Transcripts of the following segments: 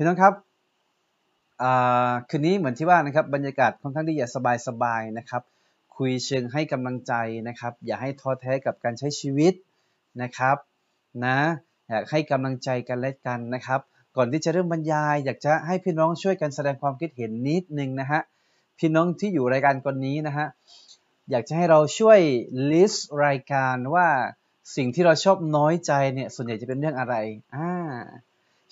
พี่น้องครับคืนนี้เหมือนที่ว่านะครับบรรยากาศค่อนข้างที่จะสบายๆนะครับ คุยเชิงให้กำลังใจนะครับ อย่าให้ท้อแท้กับการใช้ชีวิตนะครับนะอยากให้กำลังใจกันและกันนะครับ ก่อนที่จะเริ่มบรรยาย อยากจะให้พี่น้องช่วยกันแสดงความคิดเห็นนิดนึงนะฮะพี่น้องที่อยู่รายการคนนี้นะฮะอยากจะให้เราช่วย list รายการว่าสิ่งที่เราชอบน้อยใจเนี่ยส่วนใหญ่จะเป็นเรื่องอะไรอ่า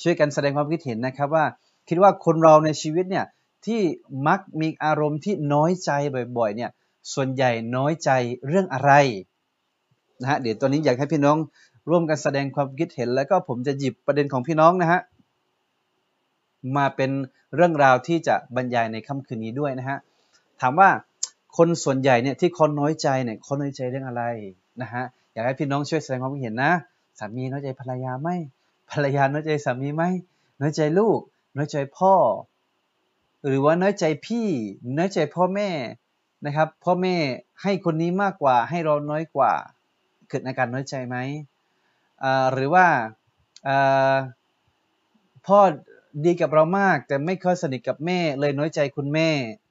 ช่วยกันแสดงความคิดเห็นนะครับว่าคิดว่าคนเราในชีวิตเนี่ยที่มักมีอารมณ์ที่น้อยใจบ่อยๆเนี่ยส่วนใหญ่น้อยใจเรื่องอะไรนะฮะเดี๋ยวตอนนี้อยากให้พี่น้องร่วมกันแสดงความคิดเห็น แล้วก็ผมจะหยิบประเด็นของพี่น้องนะฮะมาเป็นเรื่องราวที่จะบรรยายในค่ำคืนนี้ด้วยนะฮะถามว่าคนส่วนใหญ่เนี่ยที่คนน้อยใจเนี่ยคนน้อยใจเรื่องอะไรนะฮะอยากให้พี่น้องช่วยแสดงความคิดเห็นนะสามีน้อยใจภรรยาไหม ภรรยาน้อยใจสามีไหมน้อยใจลูก น้อยใจพ่อ หรือว่าน้อยใจพี่ น้อยใจพ่อแม่นะครับ พ่อแม่ให้คนนี้มากกว่าให้เราน้อยกว่า เกิดอาการน้อยใจไหมหรือว่าพ่อดีกับเรามากแต่ไม่ค่อยสนิทกับแม่ เลยน้อยใจคุณแม่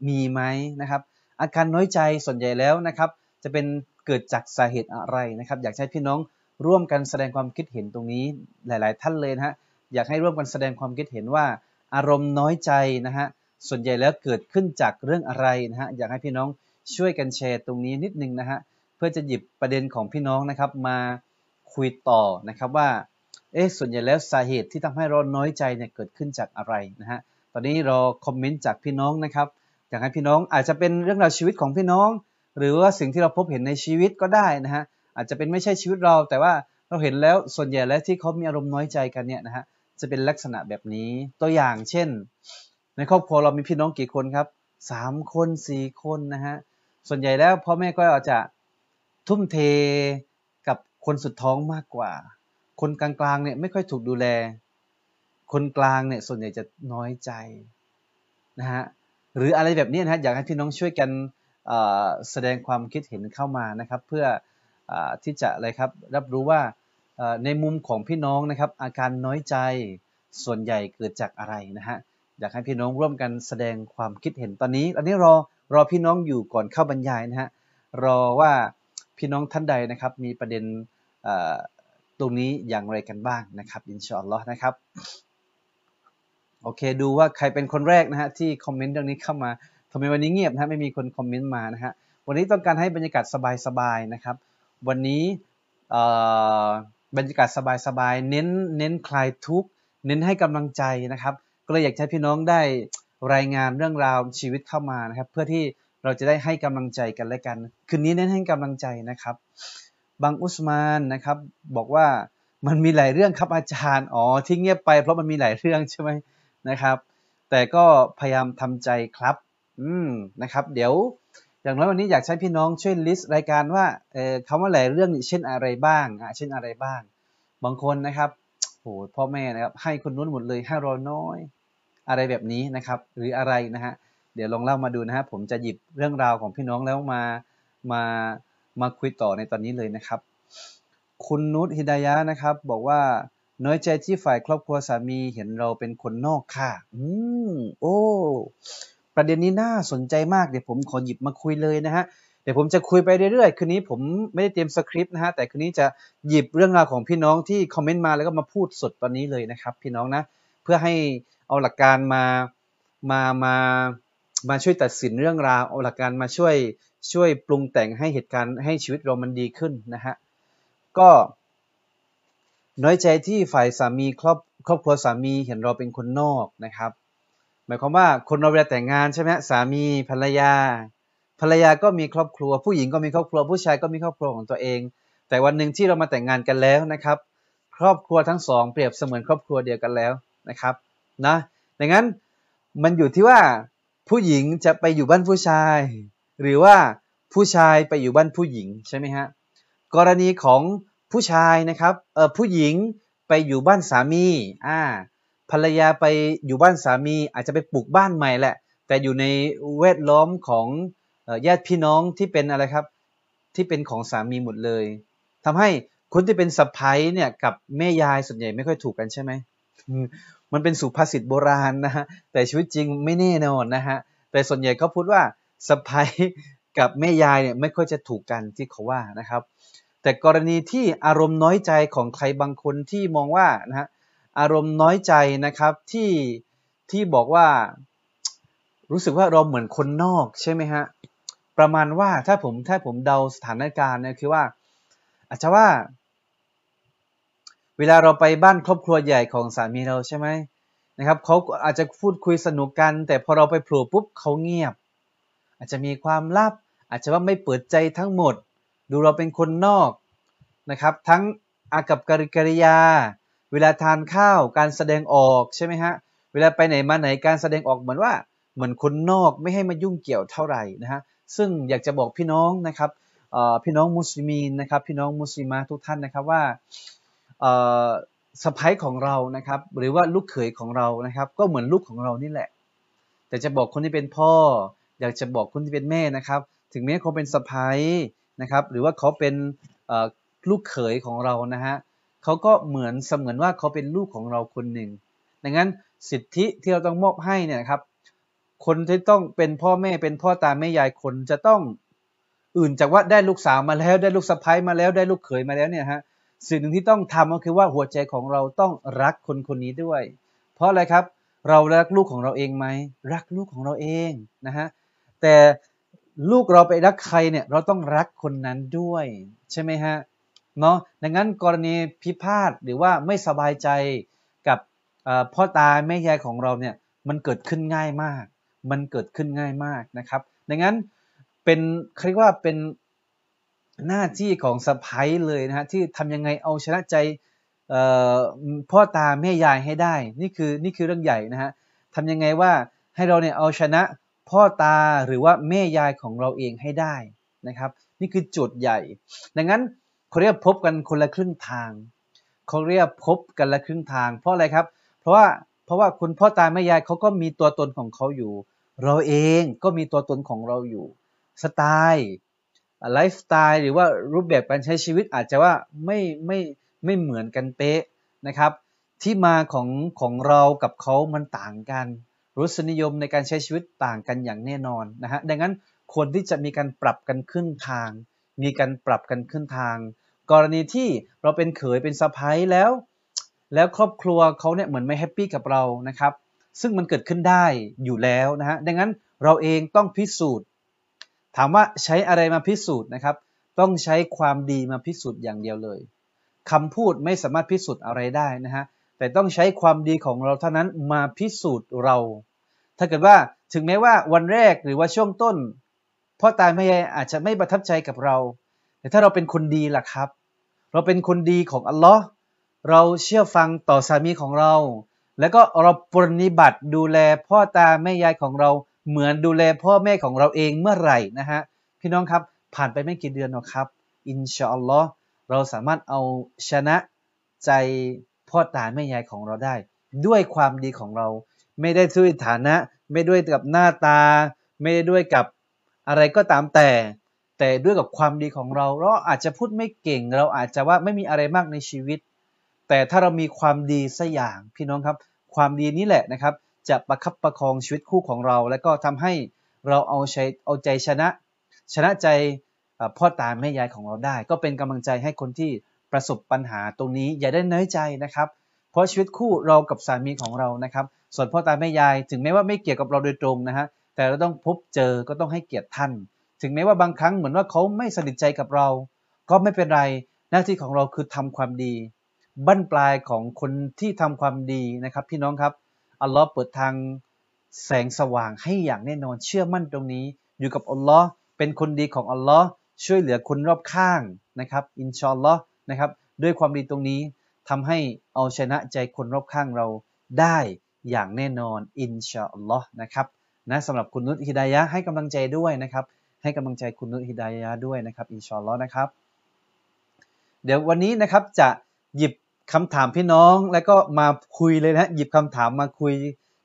มีไหมนะครับ อาการน้อยใจส่วนใหญ่แล้วนะครับ จะเป็นเกิดจากสาเหตุอะไรนะครับ อยากให้พี่น้อง ร่วมกันแสดงความคิดเห็นตรงนี้หลาย ๆ ท่านเลยนะฮะอยากให้ร่วมกันแสดงความคิดเห็นว่า อารมณ์น้อยใจนะฮะส่วนใหญ่แล้วเกิดขึ้นจากเรื่องอะไรนะฮะอยากให้พี่น้องช่วยกันแชร์ตรงนี้นิดนึงนะฮะเพื่อจะหยิบประเด็นของพี่น้องนะครับมาคุยต่อนะครับว่าเอ๊ะส่วนใหญ่แล้วสาเหตุที่ทำให้เราน้อยใจเนี่ยเกิดขึ้นจากอะไรนะฮะตอนนี้รอคอมเมนต์จากพี่น้องนะครับอยากให้พี่น้องอาจจะเป็นเรื่องราวชีวิตของพี่น้อง หรือว่าสิ่งที่เราพบเห็นในชีวิตก็ได้นะฮะ อาจจะเป็นไม่ใช่ชีวิตเรา แต่ว่าเราเห็นแล้วส่วนใหญ่แล้วที่เขามีอารมณ์น้อยใจกันเนี่ยนะฮะจะเป็นลักษณะแบบนี้ตัวอย่างเช่น ในครอบครัวเรามีพี่น้องกี่คนครับสามคนสี่คนนะฮะส่วนใหญ่แล้วพ่อแม่ก็อาจจะทุ่มเทกับคนสุดท้องมากกว่า คนกลางๆเนี่ยไม่ค่อยถูกดูแล คนกลางเนี่ยส่วนใหญ่จะน้อยใจนะฮะหรืออะไรแบบนี้นะฮะอยากให้พี่น้องช่วยกันแสดงความคิดเห็นเข้ามานะครับ เพื่ออ ที่จะอะไรครับรับรู้ว่าในมุมของพี่น้องนะครับ อาการน้อยใจส่วนใหญ่เกิดจากอะไรนะฮะอยากให้พี่น้องร่วมกันแสดงความคิดเห็นตอนนี้อันนี้รอรอพี่น้องอยู่ก่อนเข้าบรรยายนะฮะรอว่าพี่น้องท่านใดนะครับ มีประเด็นตรงนี้อย่างไรกันบ้างนะครับอินชาอัลลอฮ์นะครับโอเคดูว่าใครเป็นคนแรกนะฮะที่คอมเมนต์เรื่องนี้เข้ามาทำไมวันนี้เงียบนะฮะไม่มีคนคอมเมนต์มานะฮะวันนี้ต้องการให้บรรยากาศสบายๆนะครับ วันนี้บรรยากาศสบายๆ เน้นเน้นคลายทุกข์ เน้นให้กำลังใจนะครับ ก็เลยอยากให้พี่น้องได้รายงานเรื่องราวชีวิตเข้ามานะครับ เพื่อที่เราจะได้ให้กำลังใจกันและกัน คืนนี้เน้นให้กำลังใจนะครับ บางอุสมานนะครับ บอกว่ามันมีหลายเรื่องครับอาจารย์อ๋อที่เงียบไปเพราะมันมีหลายเรื่องใช่ไหมนะครับ แต่ก็พยายามทำใจครับ อืมนะครับ เดี๋ยว อย่างน้อยวันนี้อยากใช้พี่น้องช่วยลิสต์รายการว่าคำว่าหลายเรื่องเช่นอะไรบ้างอะเช่นอะไรบ้าง บางคนนะครับโหพ่อแม่นะครับให้คนนู้นหมดเลยให้รอน้อย อะไรแบบนี้นะครับ หรืออะไรนะฮะเดี๋ยวลองเล่ามาดูนะฮะผมจะหยิบเรื่องราวของพี่น้องแล้วมามามาคุยต่อในตอนนี้เลยนะครับ คุณนุชฮิดายะนะครับ บอกว่าน้อยใจที่ฝ่ายครอบครัวสามีเห็นเราเป็นคนนอกค่ะ อืมโอ้ ประเด็นนี้น่าสนใจมากเดี๋ยวผมขอหยิบมาคุยเลยนะฮะเดี๋ยวผมจะคุยไปเรื่อยๆ คืนนี้ผมไม่ได้เตรียมสคริปต์นะฮะแต่คืนนี้จะหยิบเรื่องราวของพี่น้องที่คอมเมนต์มาแล้วก็มาพูดสดตอนนี้เลยนะครับ พี่น้องนะเพื่อให้เอาหลักการมามามามาช่วยตัดสินเรื่องราวเอาหลักการมาช่วยช่วยปรุงแต่งให้เหตุการณ์ให้ชีวิตเรามันดีขึ้นนะฮะก็น้อยใจที่ฝ่ายสามีครอบครอบครัวสามีเห็นเราเป็นคนนอกนะครับ หมายความว่าคนเราเวลาแต่งงานใช่ไหมสามีภรรยา ภรรยาก็มีครอบครัว ผู้หญิงก็มีครอบครัว ผู้ชายก็มีครอบครัวของตัวเอง แต่วันหนึ่งที่เรามาแต่งงานกันแล้วนะครับ ครอบครัวทั้งสองเปรียบเสมือนครอบครัวเดียวกันแล้วนะครับนะดังนั้นมันอยู่ที่ว่าผู้หญิงจะไปอยู่บ้านผู้ชาย หรือว่าผู้ชายไปอยู่บ้านผู้หญิงใช่ไหมฮะกรณีของผู้ชายนะครับเออผู้หญิงไปอยู่บ้านสามีอ่า ภรรยาไปอยู่บ้านสามีอาจจะไปปลูกบ้านใหม่แหละ แต่อยู่ในแวดล้อมของญาติพี่น้องที่เป็นอะไรครับ ที่เป็นของสามีหมดเลยทำให้คนที่เป็นสะพ้ายเนี่ยกับแม่ยายส่วนใหญ่ไม่ค่อยถูกกันใช่ไหมมันเป็นสุภาษิตโบราณนะฮะแต่ชีวิตจริงไม่แน่นอนนะฮะแต่ส่วนใหญ่เขาพูดว่าสะพ้ายกับแม่ยายเนี่ยไม่ค่อยจะถูกกันที่เขาว่านะครับ แต่กรณีที่อารมณ์น้อยใจของใครบางคนที่มองว่านะฮะ อารมณ์น้อยใจนะครับที่ที่บอกว่ารู้สึกว่าเราเหมือนคนนอกใช่ไหมฮะประมาณว่าถ้าผมถ้าผมเดาสถานการณ์เนี่ยคือว่า อาจจะว่า เวลาเราไปบ้านครอบครัวใหญ่ของสามีเราใช่ไหมนะครับเขาอาจจะพูดคุยสนุกกัน แต่พอเราไปโผล่ปุ๊บเขาเงียบ อาจจะมีความลับ อาจจะว่าไม่เปิดใจทั้งหมด ดูเราเป็นคนนอกนะครับ ทั้งอากับกริกริยา เวลาทานข้าวการแสดงออกใช่ไหมฮะเวลาไปไหนมาไหนการแสดงออกเหมือนว่าเหมือนคนนอกไม่ให้มายุ่งเกี่ยวเท่าไหร่นะฮะซึ่งอยากจะบอกพี่น้องนะครับพี่น้องมุสลิมีนนะครับพี่น้องมุสลิมาทุกท่านนะครับว่าสะพ้ายของเรานะครับหรือว่าลูกเขยของเรานะครับ ก็เหมือนลูกของเรานี่แหละ แต่จะบอกคนที่เป็นพ่อ อยากจะบอกคนที่เป็นแม่นะครับ ถึงแม้เขาเป็นสะพ้ายนะครับ หรือว่าเขาเป็นลูกเขยของเรานะฮะ เขาก็เหมือนเสมือนว่าเขาเป็นลูกของเราคนหนึ่งดังนั้นสิทธิที่เราต้องมอบให้เนี่ยครับ คนที่ต้องเป็นพ่อแม่เป็นพ่อตาแม่ยายคนจะต้องอื่นจากว่าได้ลูกสาวมาแล้วได้ลูกสะใภ้มาแล้วได้ลูกเขยมาแล้วเนี่ยฮะสิ่งหนึ่งที่ต้องทำก็คือว่าหัวใจของเราต้องรักคนคนนี้ด้วย เพราะอะไรครับเรารักลูกของเราเองไหมรักลูกของเราเองนะฮะแต่ลูกเราไปรักใครเนี่ยเราต้องรักคนนั้นด้วย ใช่ไหมฮะ เนาะดังนั้นกรณีพิพาทหรือว่าไม่สบายใจกับพ่อตาแม่ยายของเราเนี่ยมันเกิดขึ้นง่ายมาก มันเกิดขึ้นง่ายมากนะครับ ดังนั้นเป็นเรียกว่าเป็นหน้าที่ของสะพ้ายเลยนะฮะที่ทำยังไงเอาชนะใจพ่อตาแม่ยายให้ได้ นี่คือนี่คือเรื่องใหญ่นะฮะทำยังไงว่าให้เราเนี่ยเอาชนะพ่อตาหรือว่าแม่ยายของเราเองให้ได้นะครับ นี่คือจุดใหญ่ ดังนั้น เขาเรียกพบกันคนละครึ่งทางเขาเรียกพบกันละครึ่งทาง เพราะอะไรครับ เพราะว่าเพราะว่าคุณพ่อตาแม่ยายเขาก็มีตัวตนของเขาอยู่ เราเองก็มีตัวตนของเราอยู่สไตล์ไลฟ์สไตล์หรือว่ารูปแบบการใช้ชีวิตอาจจะว่าไม่ไม่ไม่เหมือนกันเป๊ะนะครับ ที่มาของของเรากับเขามันต่างกัน รสนิยมในการใช้ชีวิตต่างกันอย่างแน่นอนนะฮะดังนั้นควรที่จะมีการปรับกันขึ้นทาง มีการปรับกันขึ้นทาง กรณีที่เราเป็นเขยเป็นสะใภ้แล้ว แล้วครอบครัวเขาเนี่ยเหมือนไม่ happy กับเรานะครับ ซึ่งมันเกิดขึ้นได้อยู่แล้วนะฮะดังนั้นเราเองต้องพิสูจน์ ถามว่าใช้อะไรมาพิสูจน์นะครับ ต้องใช้ความดีมาพิสูจน์อย่างเดียวเลยคำพูดไม่สามารถพิสูจน์อะไรได้นะฮะแต่ต้องใช้ความดีของเราเท่านั้นมาพิสูจน์เรา ถ้าเกิดว่าถึงแม้ว่าวันแรกหรือว่าช่วงต้น พ่อตาแม่ยายอาจจะไม่ประทับใจกับเรา แต่ถ้าเราเป็นคนดีล่ะครับ เราเป็นคนดีของอัลลอฮ์เราเชื่อฟังต่อสามีของเรา แล้วก็เราปรนิบัติดูแลพ่อตาแม่ยายของเรา เหมือนดูแลพ่อแม่ของเราเองเมื่อไหร่นะฮะพี่น้องครับผ่านไปไม่กี่เดือนหรอกครับ อินชาอัลลอฮ์เราสามารถเอาชนะใจพ่อตาแม่ยายของเราได้ ด้วยความดีของเรา ไม่ได้ด้วยฐานะ ไม่ด้วยกับหน้าตา ไม่ได้ด้วยกับ อะไรก็ตามแต่ แต่ด้วยกับความดีของเรา เราอาจจะพูดไม่เก่ง เราอาจจะว่าไม่มีอะไรมากในชีวิต แต่ถ้าเรามีความดีสักอย่างพี่น้องครับ ความดีนี้แหละนะครับ จะประคับประคองชีวิตคู่ของเรา และก็ทำให้เราเอาใจเอาใจชนะ ชนะใจพ่อตาแม่ยายของเราได้ ก็เป็นกำลังใจให้คนที่ประสบปัญหาตรงนี้อย่าได้น้อยใจนะครับ เพราะชีวิตคู่เรากับสามีของเรานะครับ ส่วนพ่อตาแม่ยายถึงแม้ว่าไม่เกี่ยวกับเราโดยตรงนะฮะ แต่เราต้องพบเจอก็ต้องให้เกียรติท่าน ถึงแม้ว่าบางครั้งเหมือนว่าเขาไม่สนิทใจกับเรา ก็ไม่เป็นไรหน้าที่ของเราคือทำความดี บั้นปลายของคนที่ทำความดีนะครับ พี่น้องครับอัลลอฮ์เปิดทางแสงสว่างให้อย่างแน่นอนเชื่อมั่นตรงนี้ อยู่กับอัลลอฮ์เป็นคนดีของอัลลอฮ์ช่วยเหลือคนรอบข้างนะครับ อินชอนลอนะครับ ด้วยความดีตรงนี้ทำให้เอาชนะใจคนรอบข้างเราได้อย่างแน่นอน อินชาอัลลอฮ์นะครับ นะสำหรับคุณนุชฮิดายะให้กำลังใจด้วยนะครับ ให้กำลังใจคุณนุชฮิดายะด้วยนะครับอินชอัลลอฮ์นะครับ เดี๋ยววันนี้นะครับจะหยิบคำถามพี่น้องแล้วก็มาคุยเลยนะหยิบคำถามมาคุย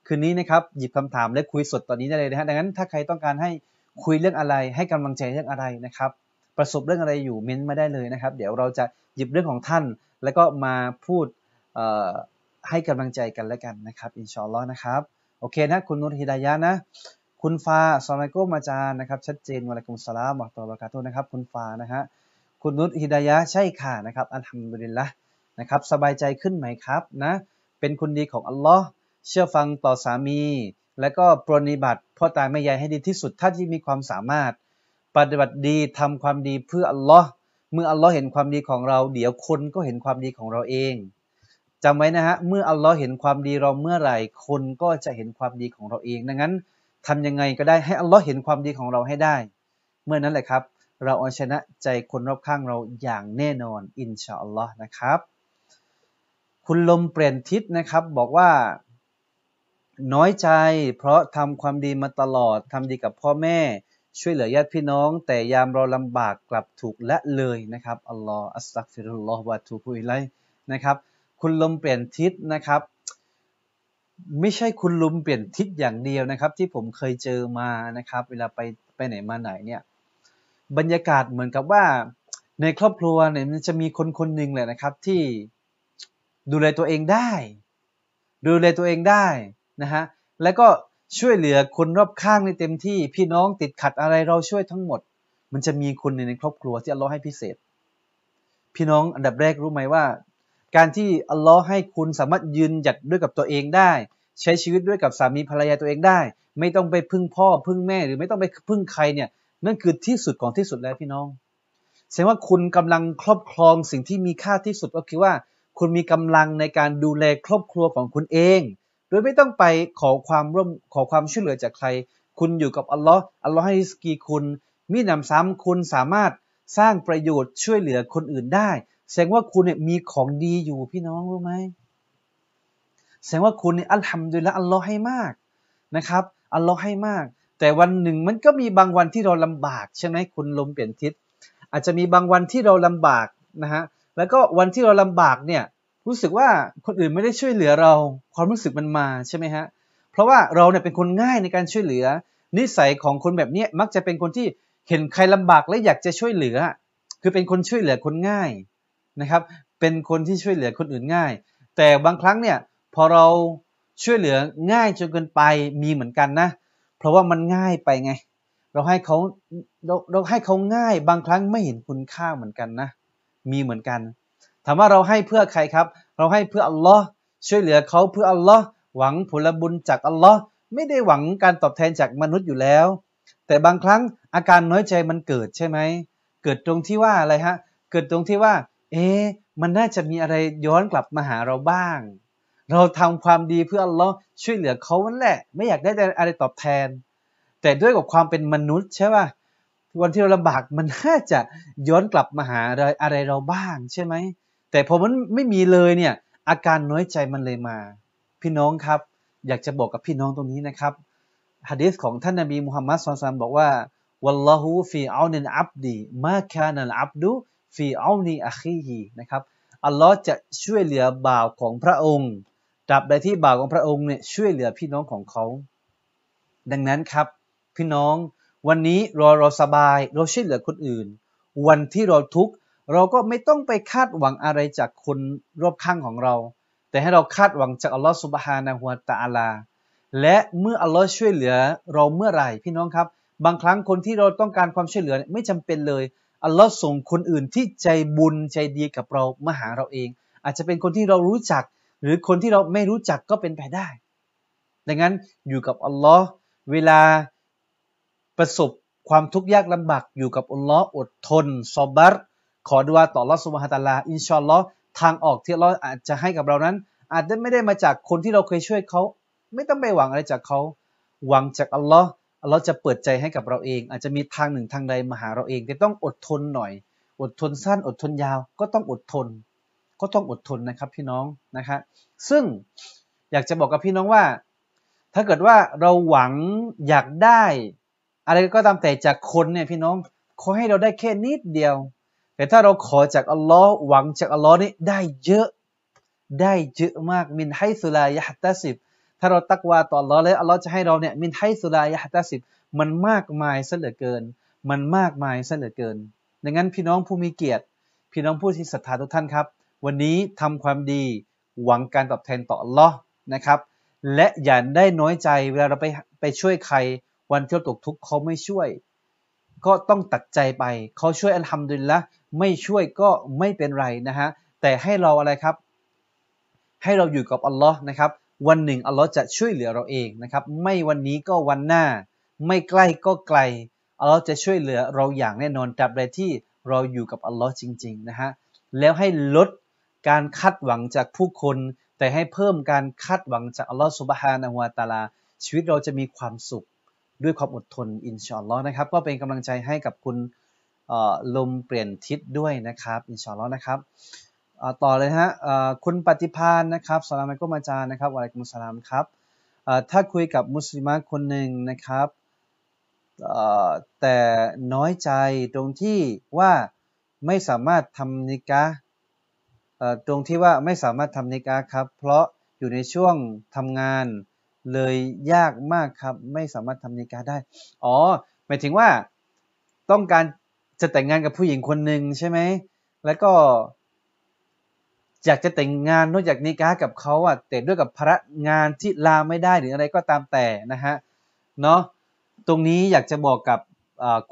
คืนนี้นะครับหยิบคำถามและคุยสดตอนนี้ได้เลยนะฮะดังนั้นถ้าใครต้องการให้คุยเรื่องอะไร ให้กำลังใจเรื่องอะไรนะครับ ประสบเรื่องอะไรอยู่เม้นมาได้เลยนะครับ เดี๋ยวเราจะหยิบเรื่องของท่าน แล้วก็มาพูดให้กำลังใจกันแล้วกันนะครับอินชอัลลอฮ์นะครับ โอเคนะคุณนุรฮิดายะนะคุณฟาสลามกุมอาจารย์นะครับชัดเจนวะลัยกุมสลามวะตอลกาศตุนะครับคุณฟานะฮะคุณนุรฮิดายะใช่ค่ะนะครับอัลฮัมดุลิลละนะครับสบายใจขึ้นไหมครับนะเป็นคนดีของอัลลอฮ์เชื่อฟังต่อสามี และก็ปรนิบัติพ่อตายแม่ยายให้ดีที่สุดถ้าที่มีความสามารถ ปฏิบัติดีทำความดีเพื่ออัลลอฮ์เมื่ออัลลอฮ์เห็นความดีของเรา เดี๋ยวคนก็เห็นความดีของเราเอง จำไว้นะฮะ เมื่ออัลลอฮ์เห็นความดีเราเมื่อไหร่ คนก็จะเห็นความดีของเราเอง ดังนั้นทำยังไงก็ได้ให้อัลลอฮ์เห็นความดีของเราให้ได้ เมื่อนั้นแหละครับ เราเอาชนะใจคนรอบข้างเราอย่างแน่นอน อินชาอัลลอฮ์นะครับ คุณลมเปลี่ยนทิศนะครับบอกว่า น้อยใจ เพราะทำความดีมาตลอดทำดีกับพ่อแม่ ช่วยเหลือญาติพี่น้อง แต่ยามเราลำบากกลับถูกละเลยนะครับอัลลอฮ์อัสตักฟิรุลลอฮ์วะตูบุอิไลนะครับ คุณลมเปลี่ยนทิศนะครับ ไม่ใช่คุณลมเปลี่ยนทิศอย่างเดียวนะครับ ที่ผมเคยเจอมานะครับ เวลาไปไปไหนมาไหนเนี่ยบรรยากาศเหมือนกับว่าในครอบครัวเนี่ยมันจะมีคนคนหนึ่งแหละนะครับ ที่ดูแลตัวเองได้ ดูแลตัวเองได้นะฮะแล้วก็ช่วยเหลือคนรอบข้างในเต็มที่พี่น้องติดขัดอะไรเราช่วยทั้งหมด มันจะมีคนในครอบครัวที่อัลลอฮ์ให้พิเศษ พี่น้องอันดับแรกรู้ไหมว่า การที่อัลลอฮ์ให้คุณสามารถยืนหยัดด้วยกับตัวเองได้ ใช้ชีวิตด้วยกับสามีภรรยาตัวเองได้ ไม่ต้องไปพึ่งพ่อพึ่งแม่หรือไม่ต้องไปพึ่งใครเนี่ยนั่นคือที่สุดของที่สุดแล้วพี่น้องแสดงว่าคุณกำลังครอบครองสิ่งที่มีค่าที่สุดก็คือว่า คุณมีกำลังในการดูแลครอบครัวของคุณเอง โดยไม่ต้องไปขอความร่วมขอความช่วยเหลือจากใคร คุณอยู่กับอัลลอฮ์อัลลอฮ์ให้สกีคุณ มีนำซ้ำคุณสามารถสร้างประโยชน์ช่วยเหลือคนอื่นได้ แสดงว่าคุณเนี่ยมีของดีอยู่พี่น้องรู้ไหมแสดงว่าคุณเนี่ยอัลฮัมดุลิลละอัลลอฮ์ให้มากนะครับอัลลอฮ์ให้มาก แต่วันหนึ่งมันก็มีบางวันที่เราลำบากใช่ไหมคุณลมเปลี่ยนทิศ อาจจะมีบางวันที่เราลำบากนะฮะแล้วก็วันที่เราลำบากเนี่ยรู้สึกว่าคนอื่นไม่ได้ช่วยเหลือเรา ความรู้สึกมันมาใช่ไหมฮะเพราะว่าเราเนี่ยเป็นคนง่ายในการช่วยเหลือ นิสัยของคนแบบนี้มักจะเป็นคนที่เห็นใครลำบากและอยากจะช่วยเหลือ คือเป็นคนช่วยเหลือคนง่าย นะครับ เป็นคนที่ช่วยเหลือคนอื่นง่าย แต่บางครั้งเนี่ยพอเราช่วยเหลือง่ายจนเกินไปมีเหมือนกันนะ เพราะว่ามันง่ายไปไง เราให้เขาเราเราให้เขาง่ายบางครั้งไม่เห็นคุณค่าเหมือนกันนะ มีเหมือนกัน ถามว่าเราให้เพื่อใครครับ เราให้เพื่ออัลลอฮ์ช่วยเหลือเขาเพื่ออัลลอฮ์หวังผลบุญจากอัลลอฮ์ไม่ได้หวังการตอบแทนจากมนุษย์อยู่แล้ว แต่บางครั้งอาการน้อยใจมันเกิดใช่ไหม เกิดตรงที่ว่าอะไรฮะ เกิดตรงที่ว่า เอ๊ะมันน่าจะมีอะไรย้อนกลับมาหาเราบ้าง เราทำความดีเพื่ออัลลอฮ์ช่วยเหลือเขานั่นแหละ ไม่อยากได้อะไรตอบแทน แต่ด้วยกับความเป็นมนุษย์ใช่ป่ะวันที่เราลำบากมันน่าจะย้อนกลับมาหาอะไรอะไรเราบ้างใช่ไหมแต่พอมันไม่มีเลยเนี่ยอาการน้อยใจมันเลยมา พี่น้องครับ อยากจะบอกกับพี่น้องตรงนี้นะครับฮะดีษของท่านนบีมุฮัมมัดสุลตัมบอกว่าวัลลอฮุฟีอานินอับดีมาคานัลอับดุ ฟีเอานีอะคีฮีนะครับอัลลอฮ์จะช่วยเหลือบ่าวของพระองค์ตราบใดที่บ่าวของพระองค์เนี่ยช่วยเหลือพี่น้องของเขา ดังนั้นครับ พี่น้องวันนี้เราเราสบายเราช่วยเหลือคนอื่น วันที่เราทุกข์เราก็ไม่ต้องไปคาดหวังอะไรจากคนรอบข้างของเรา แต่ให้เราคาดหวังจากอัลลอฮ์สุบฮานะฮุวาตาลา และเมื่ออัลลอฮ์ช่วยเหลือเราเมื่อไหร่พี่น้องครับ บางครั้งคนที่เราต้องการความช่วยเหลือไม่จำเป็นเลย อัลลอฮ์ส่งคนอื่นที่ใจบุญใจดีกับเรามาหาเราเอง อาจจะเป็นคนที่เรารู้จัก หรือคนที่เราไม่รู้จักก็เป็นไปได้ ดังนั้นอยู่กับอัลลอฮ์เวลาประสบความทุกข์ยากลำบากอยู่กับอัลลอฮ์อดทนซอบัรขอดุอาต่อลอสุบฮาตาลา อินชอนลอทางออกที่เราอาจจะให้กับเรานั้น อาจจะไม่ได้มาจากคนที่เราเคยช่วยเขา ไม่ต้องไปหวังอะไรจากเขา หวังจากอัลลอฮ์ เราจะเปิดใจให้กับเราเอง อาจจะมีทางหนึ่งทางใดมาหาเราเองแต่ต้องอดทนหน่อย อดทนสั้น อดทนยาว ก็ต้องอดทน ก็ต้องอดทนนะครับพี่น้องนะครับซึ่งอยากจะบอกกับพี่น้องว่า ถ้าเกิดว่าเราหวังอยากได้ อะไรก็ตามแต่จากคนเนี่ยพี่น้องขอให้เราได้แค่นิดเดียว แต่ถ้าเราขอจากอัลลอฮ์หวังจากอัลลอฮ์นี่ได้เยอะ ได้เยอะมากมินให้สุลายะฮัตตาสิบ ถ้าเราตักวาต่ออัลลอแล้วอัลลอฮ์จะให้เราเนี่ยมินไทสุลายะฮัตสิบมันมากมายซะเหลือเกิน มันมากมายซะเหลือเกิน ดังนั้นพี่น้องผู้มีเกียรติ พี่น้องผู้ที่ศรัทธาทุกท่านครับ วันนี้ทำความดีหวังการตอบแทนต่ออัลลอฮ์นะครับ และอย่าได้น้อยใจเวลาเราไปไปช่วยใครวันที่เราตกทุกข์เขาไม่ช่วย ก็ต้องตัดใจไป เขาช่วยอัลฮัมดุลิลละไม่ช่วยก็ไม่เป็นไรนะฮะแต่ให้เราอะไรครับ ให้เราอยู่กับอัลลอฮ์นะครับ วันหนึ่งอัลลอฮ์จะช่วยเหลือเราเองนะครับไม่วันนี้ก็วันหน้า ไม่ใกล้ก็ไกลอัลลอฮ์จะช่วยเหลือเราอย่างแน่นอนตราบใดที่เราอยู่กับอัลลอฮ์จริง ๆ นะฮะแล้วให้ลดการคาดหวังจากผู้คน แต่ให้เพิ่มการคาดหวังจากอัลลอฮ์สุบฮานะฮุวาตาลา ชีวิตเราจะมีความสุขด้วยความอดทนอินชอนล้อนะครับ ก็เป็นกำลังใจให้กับคุณลมเปลี่ยนทิศด้วยนะครับ อินชอนล้อนะครับ ต่อเลยฮะคุณปฏิพานนะครับสลามอัลกุมอาจารย์นะครับวะลัยกุมุสลามครับถ้าคุยกับมุสลิมคนหนึ่งนะครับแต่น้อยใจตรงที่ว่าไม่สามารถทำนิกะตรงที่ว่าไม่สามารถทำนิกะครับ เพราะอยู่ในช่วงทำงานเลยยากมากครับ ไม่สามารถทำนิกะได้ อ๋อหมายถึงว่าต้องการจะแต่งงานกับผู้หญิงคนหนึ่งใช่ไหมแล้วก็ อยากจะแต่งงานนอกจากนิกากับเขาอะแต่ด้วยกับภาระงานที่ลาไม่ได้หรืออะไรก็ตามแต่นะฮะเนาะตรงนี้อยากจะบอกกับ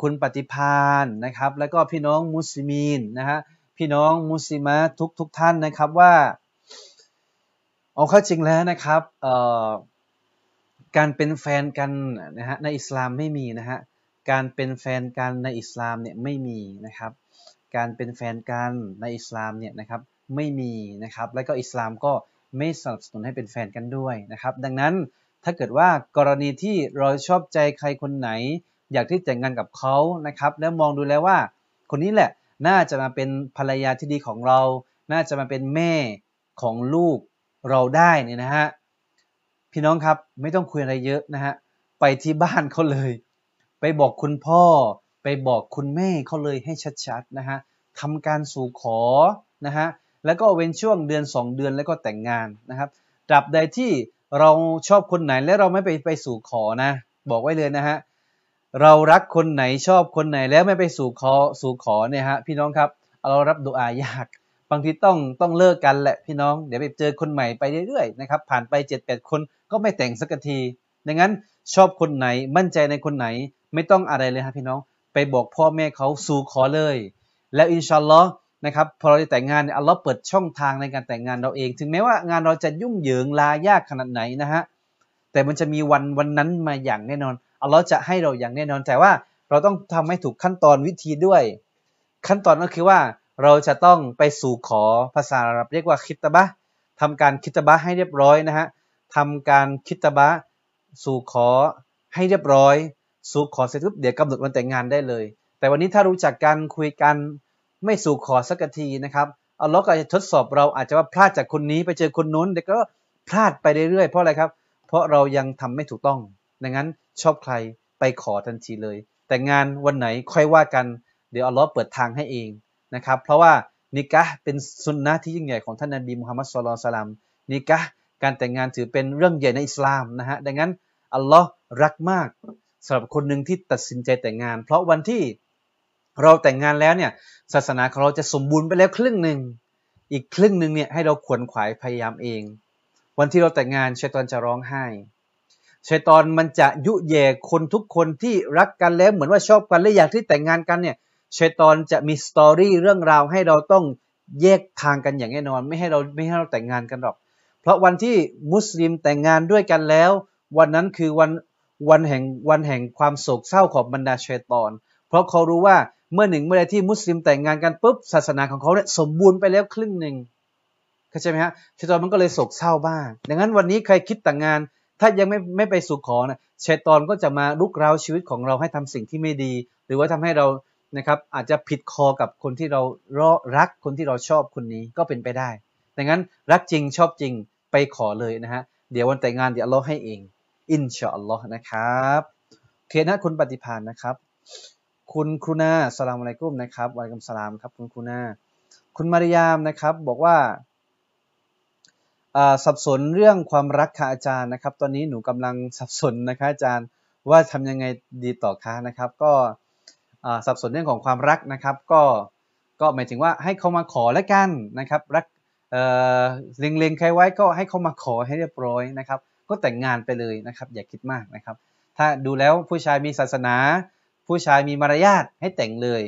คุณปฏิพานนะครับ แล้วก็พี่น้องมุสลิมีนนะฮะพี่น้องมุสลิมะทุกทุกท่านนะครับว่าเอาเข้าจริงแล้วนะครับการเป็นแฟนกันนะฮะในอิสลามไม่มีนะฮะการเป็นแฟนกันในอิสลามเนี่ยไม่มีนะครับ การเป็นแฟนกันในอิสลามเนี่ยนะครับ ไม่มีนะครับ แล้วก็อิสลามก็ไม่สนับสนุนให้เป็นแฟนกันด้วยนะครับ ดังนั้นถ้าเกิดว่ากรณีที่เราชอบใจใครคนไหน อยากที่แต่งงานกับเขานะครับ แล้วมองดูแล้วว่า คนนี้แหละน่าจะมาเป็นภรรยาที่ดีของเรา น่าจะมาเป็นแม่ของลูกเราได้เนี่ยนะฮะพี่น้องครับไม่ต้องคุยอะไรเยอะนะฮะไปที่บ้านเขาเลย ไปบอกคุณพ่อ ไปบอกคุณแม่เขาเลยให้ชัดๆนะฮะทำการสู่ขอนะฮะ แล้วก็เว้นช่วงเดือน 2 เดือนแล้วก็แต่งงานนะครับตราบใดที่เราชอบคนไหนและเราไม่ไปไปสู่ขอนะ บอกไว้เลยนะฮะเรารักคนไหนชอบคนไหนแล้วไม่ไปสู่ขอสู่ขอเนี่ยฮะพี่น้องครับเรารับดุอายากบางทีต้องต้องเลิกกันแหละพี่น้องเดี๋ยวไปเจอคนใหม่ไปเรื่อยๆนะครับผ่านไป7จ็ดแปดคนก็ไม่แต่งสักทีดังนั้นชอบคนไหนมั่นใจในคนไหนไม่ต้องอะไรเลยครับพี่น้อง ไปบอกพ่อแม่เขาสู่ขอเลย แล้วอินชาอัลลอฮ์ นะครับพอเราจะแต่งงานเนี่ยอัลลอฮ์เปิดช่องทางในการแต่งงานเราเอง ถึงแม้ว่างานเราจะยุ่งเหยิงลายากขนาดไหนนะฮะแต่มันจะมีวันวันนั้นมาอย่างแน่นอนอัลลอฮ์จะให้เราอย่างแน่นอน แต่ว่าเราต้องทำให้ถูกขั้นตอนวิธีด้วย ขั้นตอนก็คือว่าเราจะต้องไปสู่ขอภาษาอาหรับเรียกว่าคิตบะทำการคิตบะให้เรียบร้อยนะฮะทำการคิตบะสู่ขอให้เรียบร้อย สู่ขอเสร็จปุ๊บเดี๋ยวกำหนดวันแต่งงานได้เลย แต่วันนี้ถ้ารู้จักกันคุยกัน ไม่สู่ขอสักทีนะครับอัลลอฮ์ก็จะทดสอบเราอาจจะว่าพลาดจากคนนี้ไปเจอคนนู้นเด็กก็พลาดไปเรื่อยๆเพราะอะไรครับ เพราะเรายังทำไม่ถูกต้อง ดังนั้นชอบใครไปขอทันทีเลย แต่งานวันไหนค่อยว่ากัน เดี๋ยวอัลลอฮ์เปิดทางให้เองนะครับ เพราะว่านิกะเป็นสุนนะที่ยิ่งใหญ่ของท่านนบีมุฮัมมัดสุลลัลสลามนิกะการแต่งงานถือเป็นเรื่องใหญ่ในอิสลามนะฮะดังนั้นอัลลอฮ์รักมากสำหรับคนหนึ่งที่ตัดสินใจแต่งงาน เพราะวันที่ เราแต่งงานแล้วเนี่ยศาสนาของเราจะสมบูรณ์ไปแล้วครึ่งหนึ่งอีกครึ่งหนึ่งเนี่ยให้เราขวนขวายพยายามเอง วันที่เราแต่งงานชัยตอนจะร้องไห้ชัยตอนมันจะยุแย่คนทุกคนที่รักกันแล้วเหมือนว่าชอบกันและอยากที่แต่งงานกันเนี่ยชัยตอนจะมีสตอรี่เรื่องราวให้เราต้องแยกทางกันอย่างแน่นอน ไม่ให้เราไม่ให้เราแต่งงานกันหรอก เพราะวันที่มุสลิมแต่งงานด้วยกันแล้ว วันนั้นคือวันวันแห่งวันแห่งความโศกเศร้าของบรรดาชัยตอน เพราะเขารู้ว่า เมื่อหนึ่งเมื่อใดที่มุสลิมแต่งงานกันปุ๊บศาสนาของเขาเนี่ยสมบูรณ์ไปแล้วครึ่งหนึ่งเข้าใจไหมฮะชัยตอนมันก็เลยโศกเศร้าบ้าง ดังนั้นวันนี้ใครคิดแต่งงาน ถ้ายังไม่ไม่ไปสู่ขอนะชัยตอนก็จะมาลุกเร้าชีวิตของเราให้ทำสิ่งที่ไม่ดี หรือว่าทำให้เรานะครับอาจจะผิดคอกับคนที่เรารักคนที่เราชอบคนนี้ก็เป็นไปได้ ดังนั้นรักจริงชอบจริงไปขอเลยนะฮะเดี๋ยววันแต่งงานเดี๋ยวเราให้เอง อินชาอัลลอฮ์นะครับ เคนะคุณปฏิพานนะครับ คุณครูนาสลามอะไรกุ้มนะครับวัยกุมสลามครับคุณครูนาคุณมาริยามนะครับบอกว่าสับสนเรื่องความรักค่ะอาจารย์นะครับ ตอนนี้หนูกำลังสับสนนะคะอาจารย์ว่าทำยังไงดีต่อคะนะครับ ก็สับสนเรื่องของความรักนะครับ ก็ก็หมายถึงว่าให้เขามาขอแล้วกันนะครับรักเล็งๆใครไว้ก็ให้เขามาขอให้เรียบร้อยนะครับ ก็แต่งงานไปเลยนะครับ อย่าคิดมากนะครับ ถ้าดูแล้วผู้ชายมีศาสนา ผู้ชายมีมารยาทให้แต่งเลย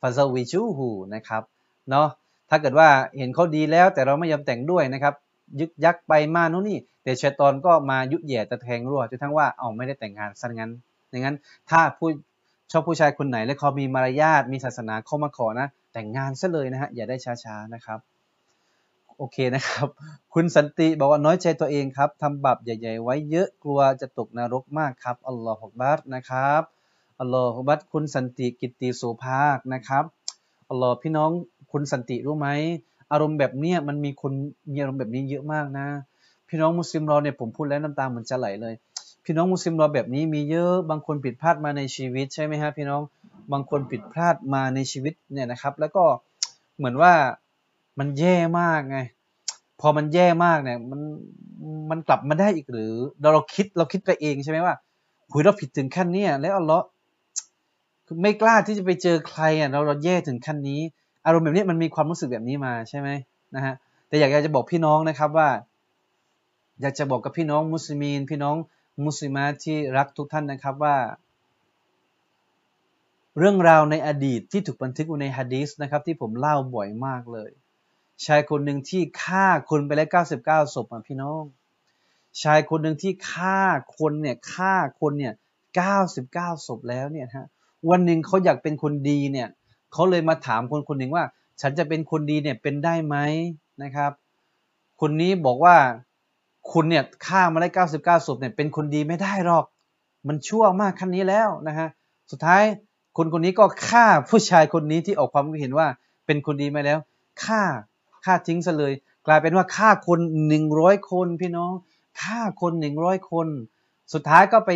ฟาซวิชูฮูนะครับเนาะถ้าเกิดว่าเห็นเขาดีแล้วแต่เราไม่ยอมแต่งด้วยนะครับ ยึกยักไปมาโน่นนี่ แต่เชตอนก็มายุแย่ตะแทงรั่วจนทั้งว่าเอาไม่ได้แต่งงานซะงั้นอย่างนั้น ถ้าผู้ชอบผู้ชายคนไหนและเขามีมารยาทมีศาสนาเข้ามาขอนะ แต่งงานซะเลยนะฮะอย่าได้ช้าๆนะครับโอเคนะครับ คุณสันติบอกว่าน้อยใจตัวเองครับทำบาปใหญ่ ๆ ไว้เยอะกลัวจะตกนรกมากครับอัลลอฮฺบัตนะครับ อัลลอฮุอักบัรคุณสันติกิตติสุภาคนะครับอัลลอฮ์พี่น้องคุณสันติรู้ไหมอารมณ์แบบเนี้ยมันมีคนมีอารมณ์แบบนี้เยอะมากนะ พี่น้องมุสลิมเราเนี่ยผมพูดแล้วน้ำตาเหมือนจะไหลเลย พี่น้องมุสลิมเราแบบนี้มีเยอะบางคนผิดพลาดมาในชีวิตใช่ไหมฮะพี่น้องบางคนผิดพลาดมาในชีวิตเนี่ยนะครับ แล้วก็เหมือนว่ามันแย่มากไงพอมันแย่มากเนี่ยมันมันกลับมาได้อีกหรือเราเราคิดเราคิดไปเองใช่ไหมว่าหุยเราผิดถึงขั้นนี้แล้วอัลลอฮ์ ไม่กล้าที่จะไปเจอใครอะเราเราแย่ถึงขั้นนี้ อารมณ์แบบนี้มันมีความรู้สึกแบบนี้มาใช่ไหมนะฮะแต่อยากจะบอกพี่น้องนะครับว่า อยากจะบอกกับพี่น้องมุสลิมพี่น้องมุสลิมาที่รักทุกท่านนะครับว่า เรื่องราวในอดีตที่ถูกบันทึกอยู่ในฮะดีสนะครับ ที่ผมเล่าบ่อยมากเลย ชายคนหนึ่งที่ฆ่าคนไปแล้ว99ศพอะพี่น้องชายคนหนึ่งที่ฆ่าคนเนี่ยฆ่าคนเนี่ย 99 ศพแล้วเนี่ยฮะ วันหนึ่งเขาอยากเป็นคนดีเนี่ยเขาเลยมาถามคนคนหนึ่งว่า ฉันจะเป็นคนดีเนี่ยเป็นได้ไหมนะครับ คนนี้บอกว่าคุณเนี่ยฆ่ามาได้99ศพเนี่ยเป็นคนดีไม่ได้หรอก มันชั่วมากขั้นนี้แล้วนะฮะสุดท้ายคนคนนี้ก็ฆ่าผู้ชายคนนี้ที่ออกความคิดเห็นว่าเป็นคนดีมาแล้วฆ่าฆ่าทิ้งซะเลย กลายเป็นว่าฆ่าคนหนึ่งร้อยคนพี่น้องฆ่าคนหนึ่งร้อยคน สุดท้ายก็ไป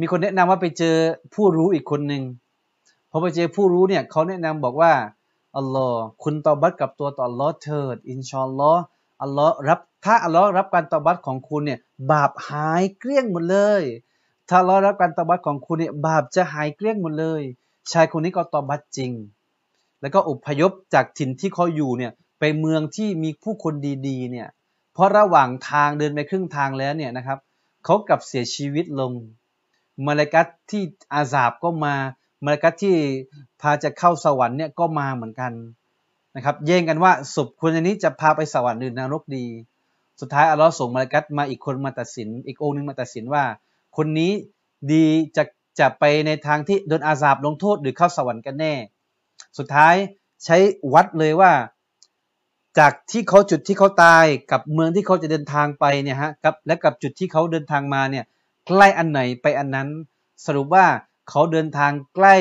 มีคนแนะนำว่าไปเจอผู้รู้อีกคนหนึ่งพอไปเจอผู้รู้เนี่ยเขาแนะนำบอกว่าอัลลอฮ์คุณตอบัตกับตัวต่ออัลลอฮ์เถิด อินชอนลออัลลอฮ์รับถ้าอัลลอฮ์รับการตอบัตของคุณเนี่ยบาปหายเกลี้ยงหมดเลย ถ้าอัลลอฮ์รับการตอบัตของคุณเนี่ยบาปจะหายเกลี้ยงหมดเลย ชายคนนี้ก็ตอบัตจริง แล้วก็อพยพจากถิ่นที่เขาอยู่เนี่ยไปเมืองที่มีผู้คนดีๆเนี่ยเพราะระหว่างทางเดินไปครึ่งทางแล้วเนี่ยนะครับเขากลับเสียชีวิตลง มาลากัตที่อาซาบก็มามาลากัตที่พาจะเข้าสวรรค์เนี่ยก็มาเหมือนกันนะครับแย่งกันว่าศพคนนี้จะพาไปสวรรค์หรือนรกดี สุดท้ายอัลลอฮ์ส่งมาลากัตมาอีกคนมาตัดสิน อีกองค์นึงมาตัดสินว่า คนนี้ดีจะจะไปในทางที่โดนอาซาบลงโทษหรือเข้าสวรรค์กันแน่ สุดท้ายใช้วัดเลยว่าจากที่เขาจุดที่เขาตายกับเมืองที่เขาจะเดินทางไปเนี่ยฮะกับและกับจุดที่เขาเดินทางมาเนี่ย ใกล้อันไหนไปอันนั้น สรุปว่าเขาเดินทางใกล้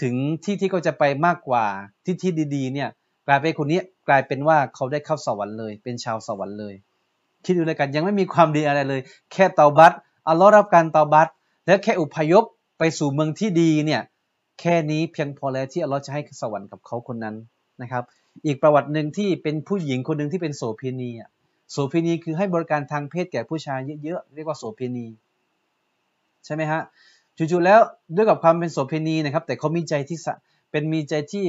ถึงที่ที่เขาจะไปมากกว่าที่ที่ดี ๆ เนี่ย กลายเป็นคนนี้กลายเป็นว่าเขาได้เข้าสวรรค์เลย เป็นชาวสวรรค์เลย คิดดูเลยกันยังไม่มีความดีอะไรเลย แค่เตาบัตอัลลอฮ์รับการเตาบัตและแค่อุพยพไปสู่เมืองที่ดีเนี่ยแค่นี้เพียงพอแล้วที่อัลลอฮ์จะให้สวรรค์กับเขาคนนั้นนะครับ อีกประวัติหนึ่งที่เป็นผู้หญิงคนหนึ่งที่เป็นโสเภณีโสเภณีคือให้บริการทางเพศแก่ผู้ชายเยอะๆเรียกว่าโสเภณี ใช่ไหมฮะจู่ๆแล้วด้วยกับความเป็นโสเภณีนะครับ แต่เขามีใจที่เป็นมีใจที่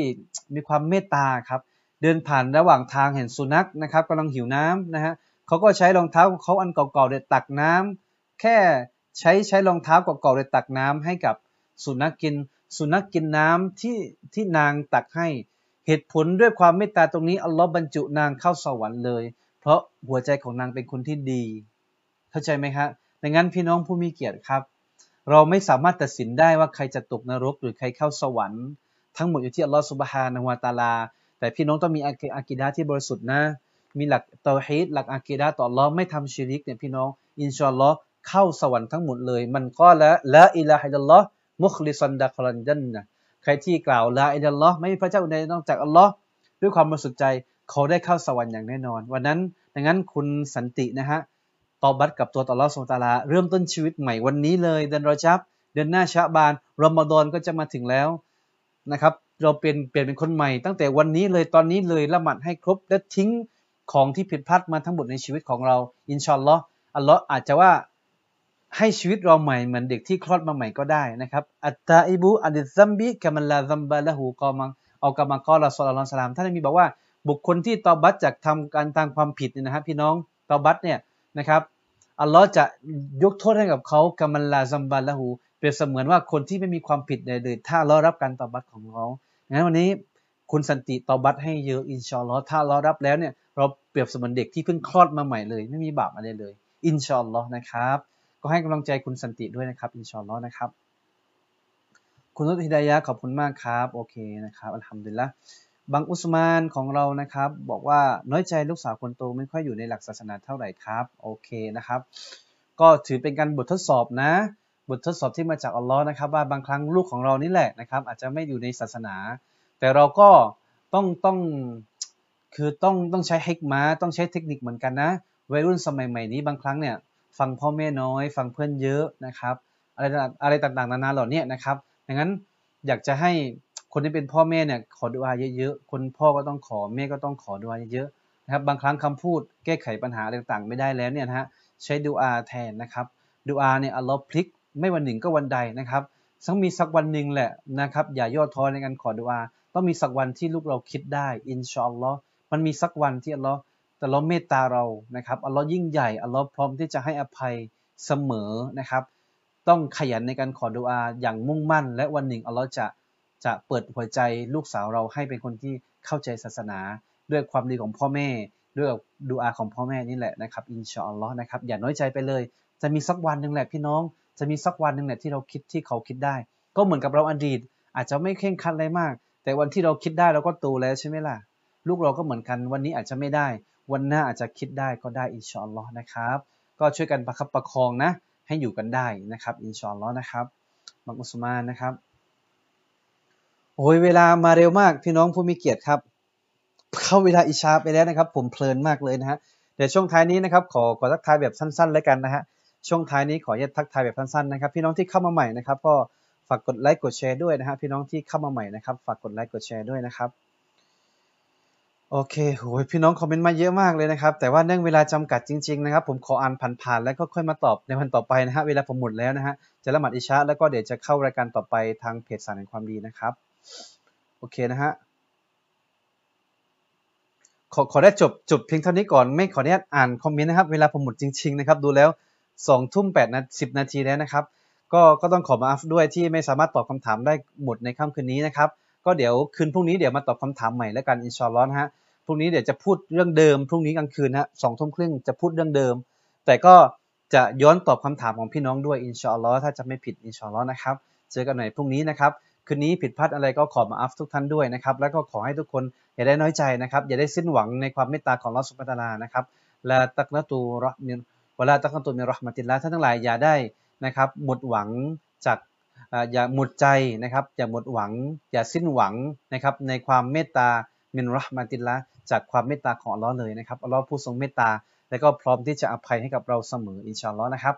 มีความเมตตาครับ เดินผ่านระหว่างทางเห็นสุนัขนะครับกำลังหิวน้ำนะฮะเขาก็ใช้รองเท้าของเขาอันเก่าๆเด็ดตักน้ำแค่ใช้ใช้รองเท้าเก่าๆเด็ดตักน้ำให้กับสุนัขกิน สุนัขกินน้ำที่ที่นางตักให้ เหตุผลด้วยความเมตตาตรงนี้อัลลอฮ์บรรจุนางเข้าสวรรค์เลย เพราะหัวใจของนางเป็นคนที่ดี เข้าใจไหมครับดังนั้นพี่น้องผู้มีเกียรติครับ เราไม่สามารถตัดสินได้ว่าใครจะตกนรก หรือใครเข้าสวรรค์ ทั้งหมดอยู่ที่อัลลอฮฺสุบฮานะฮูวะตะอาลา แต่พี่น้องต้องมีอากิดาที่บริสุทธิ์นะ มีหลักเตาฮีดหลักอากิดาต่ออัลลอฮ์ไม่ทำชิริกเนี่ยพี่น้อง อินชาอัลลอฮ์เข้าสวรรค์ทั้งหมดเลย من قال لا إله إلا الله مخلصا دخل الجنة ใครที่กล่าว لا إله إلا الله ไม่มีพระเจ้าใดนอกจากอัลลอฮ์ด้วยความบริสุทธิ์ใจเขาได้เข้าสวรรค์อย่างแน่นอน วันนั้นดังนั้นคุณสันตินะฮะ ตอบัตกับตัวต่ออัลลอฮ์สุบฮานะฮูวะตะอาลาเริ่มต้นชีวิตใหม่วันนี้เลย เดือนรอจับ เดือนหน้าชาบานรอมฎอนก็จะมาถึงแล้วนะครับ เราเปลี่ยนเปลี่ยนเป็นคนใหม่ ตั้งแต่วันนี้เลยตอนนี้เลยละหมาดให้ครบและทิ้งของที่ผิดพลาดมาทั้งหมดในชีวิตของเรา อินชอนลออัลลอฮ์อาจจะว่าให้ชีวิตเราใหม่เหมือนเด็กที่คลอดมาใหม่ก็ได้นะครับ التائب من الذنب كمن لا ذنب له أو كما قال عليه الصلاة والسلام ท่านมีบอกว่าบุคคลที่ตอบัตจากทำการทางความผิดเนี่ยนะครับพี่น้องตอบัตเนี่ยนะครับ อัลลอฮ์จะยกโทษให้กับเขากามันลาซัมบัลละหูเปรียบเสมือนว่าคนที่ไม่มีความผิดใดเลย ถ้าเรารับการตอบัตของเขางั้นวันนี้คุณสันติตอบัตให้เยอะอินชาอัลลอฮ์ถ้าเรารับแล้วเนี่ยเราเปรียบเสมือนเด็กที่เพิ่งคลอดมาใหม่เลย ไม่มีบาปอะไรเลย อินชาอัลลอฮ์นะครับ ก็ให้กำลังใจคุณสันติด้วยนะครับ อินชาอัลลอฮ์นะครับ คุณนุติดายะขอบคุณมากครับ โอเคนะครับอัลฮัมดุลิลละ บางอุสมานของเรานะครับ บอกว่าน้อยใจลูกสาวคนโตไม่ค่อยอยู่ในหลักศาสนาเท่าไหร่ครับโอเคนะครับ ก็ถือเป็นการบททดสอบนะ บททดสอบที่มาจากอัลลอฮ์นะครับ ว่าบางครั้งลูกของเรานี่แหละนะครับ อาจจะไม่อยู่ในศาสนา แต่เราก็ต้องต้องคือต้องต้องใช้เฮกมาต้องใช้เทคนิคเหมือนกันนะวัยรุ่นสมัยใหม่นี้บางครั้งเนี่ยฟังพ่อแม่น้อย ฟังเพื่อนเยอะนะครับ อะไรอะไรต่างๆนานาเหล่านี้นะครับดังนั้นอยากจะให้ คนที่เป็นพ่อแม่เนี่ยขอดุอาเยอะๆ คนพ่อก็ต้องขอแม่ก็ต้องขอดุอาเยอะๆนะครับ บางครั้งคำพูดแก้ไขปัญหาต่างๆ ไม่ได้แล้วเนี่ยนะฮะใช้ดุอาแทนนะครับดุอาเนี่ยอัลลอฮ์พลิกไม่วันหนึ่งก็วันใดนะครับต้องมีสักวันหนึ่งแหละนะครับอย่าย่อท้อในการขอดุอาต้องมีสักวันที่ลูกเราคิดได้อินชาอัลลอฮ์มันมีสักวันที่อัลลอฮ์แต่เราเมตตาเรานะครับอัลลอฮ์ยิ่งใหญ่อัลลอฮ์พร้อมที่จะให้อภัยเสมอนะครับ ต้องขยันในการขอดุอาอย่างมุ่งมั่น และวันหนึ่งอัลลอฮ์จะ จะเปิดหัวใจลูกสาวเราให้เป็นคนที่เข้าใจศาสนา ด้วยความดีของพ่อแม่ ด้วยดูอาของพ่อแม่นี่แหละนะครับอินชาอัลลอฮ์นะครับอย่าน้อยใจไปเลย จะมีสักวันหนึ่งแหละพี่น้อง จะมีสักวันหนึ่งแหละที่เราคิดที่เขาคิดได้ ก็เหมือนกับเราอดีต อาจจะไม่เข่งคัดอะไรมาก แต่วันที่เราคิดได้เราก็โตแล้วใช่ไหมล่ะลูกเราก็เหมือนกันวันนี้อาจจะไม่ได้ วันหน้าอาจจะคิดได้ก็ได้อินชาอัลลอฮ์นะครับก็ช่วยกันประคับประคองนะให้อยู่กันได้นะครับอินชาอัลลอฮ์นะครับมักอุสมานนะครับ โอ้ยเวลามาเร็วมากพี่น้องผู้มีเกียรติครับ เข้าเวลาอิชาไปแล้วนะครับ ผมเพลินมากเลยนะฮะเดี๋ยวช่วงท้ายนี้นะครับขอขอทักทายแบบสั้นๆแล้วกันนะฮะช่วงท้ายนี้ขออนุญาตทักทายแบบสั้นๆนะครับ พี่น้องที่เข้ามาใหม่นะครับก็ฝากกดไลค์กดแชร์ด้วยนะฮะพี่น้องที่เข้ามาใหม่นะครับฝากกดไลค์กดแชร์ด้วยนะครับโอเคโหพี่น้องคอมเมนต์มาเยอะมากเลยนะครับ แต่ว่าเนื่องเวลาจำกัดจริงๆนะครับ ผมขออ่านผ่านๆแล้วก็ค่อยมาตอบในวันต่อไปนะฮะ เวลาผมหมดแล้วนะฮะ จะละหมาดอิชาแล้วก็เดี๋ยวจะเข้ารายการต่อไปทางเพจสารแห่งความดีนะครับ โอเคนะฮะขอขอได้จบจบเพียงเท่านี้ก่อนไม่ขออนุญาตอ่านคอมเมนต์นะครับ เวลาผมหมดจริงๆนะครับ ดูแล้วสองทุ่มแปดนาสิบนาทีแล้วนะครับ ก็ก็ต้องขอมาอัฟด้วยที่ไม่สามารถตอบคำถามได้หมดในค่ำคืนนี้นะครับ ก็เดี๋ยวคืนพรุ่งนี้เดี๋ยวมาตอบคำถามใหม่แล้วกันอินชาอัลลอฮ์นฮะพรุ่งนี้เดี๋ยวจะพูดเรื่องเดิมพรุ่งนี้กลางคืนฮะสองทุ่มครึ่งจะพูดเรื่องเดิม แต่ก็จะย้อนตอบคำถามของพี่น้องด้วยอินชาอัลลอฮ์ถ้าจะไม่ผิดอินชาอัลลอฮ์นะครับ เจอกันใหม่พรุ่งนี้นะครับ คืนนี้ผิดพลาดอะไรก็ขอมาอัฟทุกท่านด้วยนะครับแล้วก็ขอให้ทุกคนอย่าได้น้อยใจนะครับอย่าได้สิ้นหวังในความเมตตาของลอสุภตานานะครับและตักนตูรมินเวลาตักนตูมีรหมติลละท่านทั้งหลายอย่าได้นะครับหมดหวังจากอย่าหมดใจนะครับอย่าหมดหวัง อย่าสิ้นหวังนะครับในความเมตตาمِن رحمة اللهจากความเมตตาของอัลลอฮ์เลยนะครับอัลลอฮ์ผู้ทรงเมตตาและก็พร้อมที่จะอภัยให้กับเราเสมออินชาอัลลอฮ์นะครับ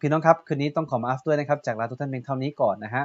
พี่น้องครับคืนนี้ต้องขอ maaf ด้วยนะครับจากลาทุกท่านเพียงเท่านี้ก่อนนะฮะ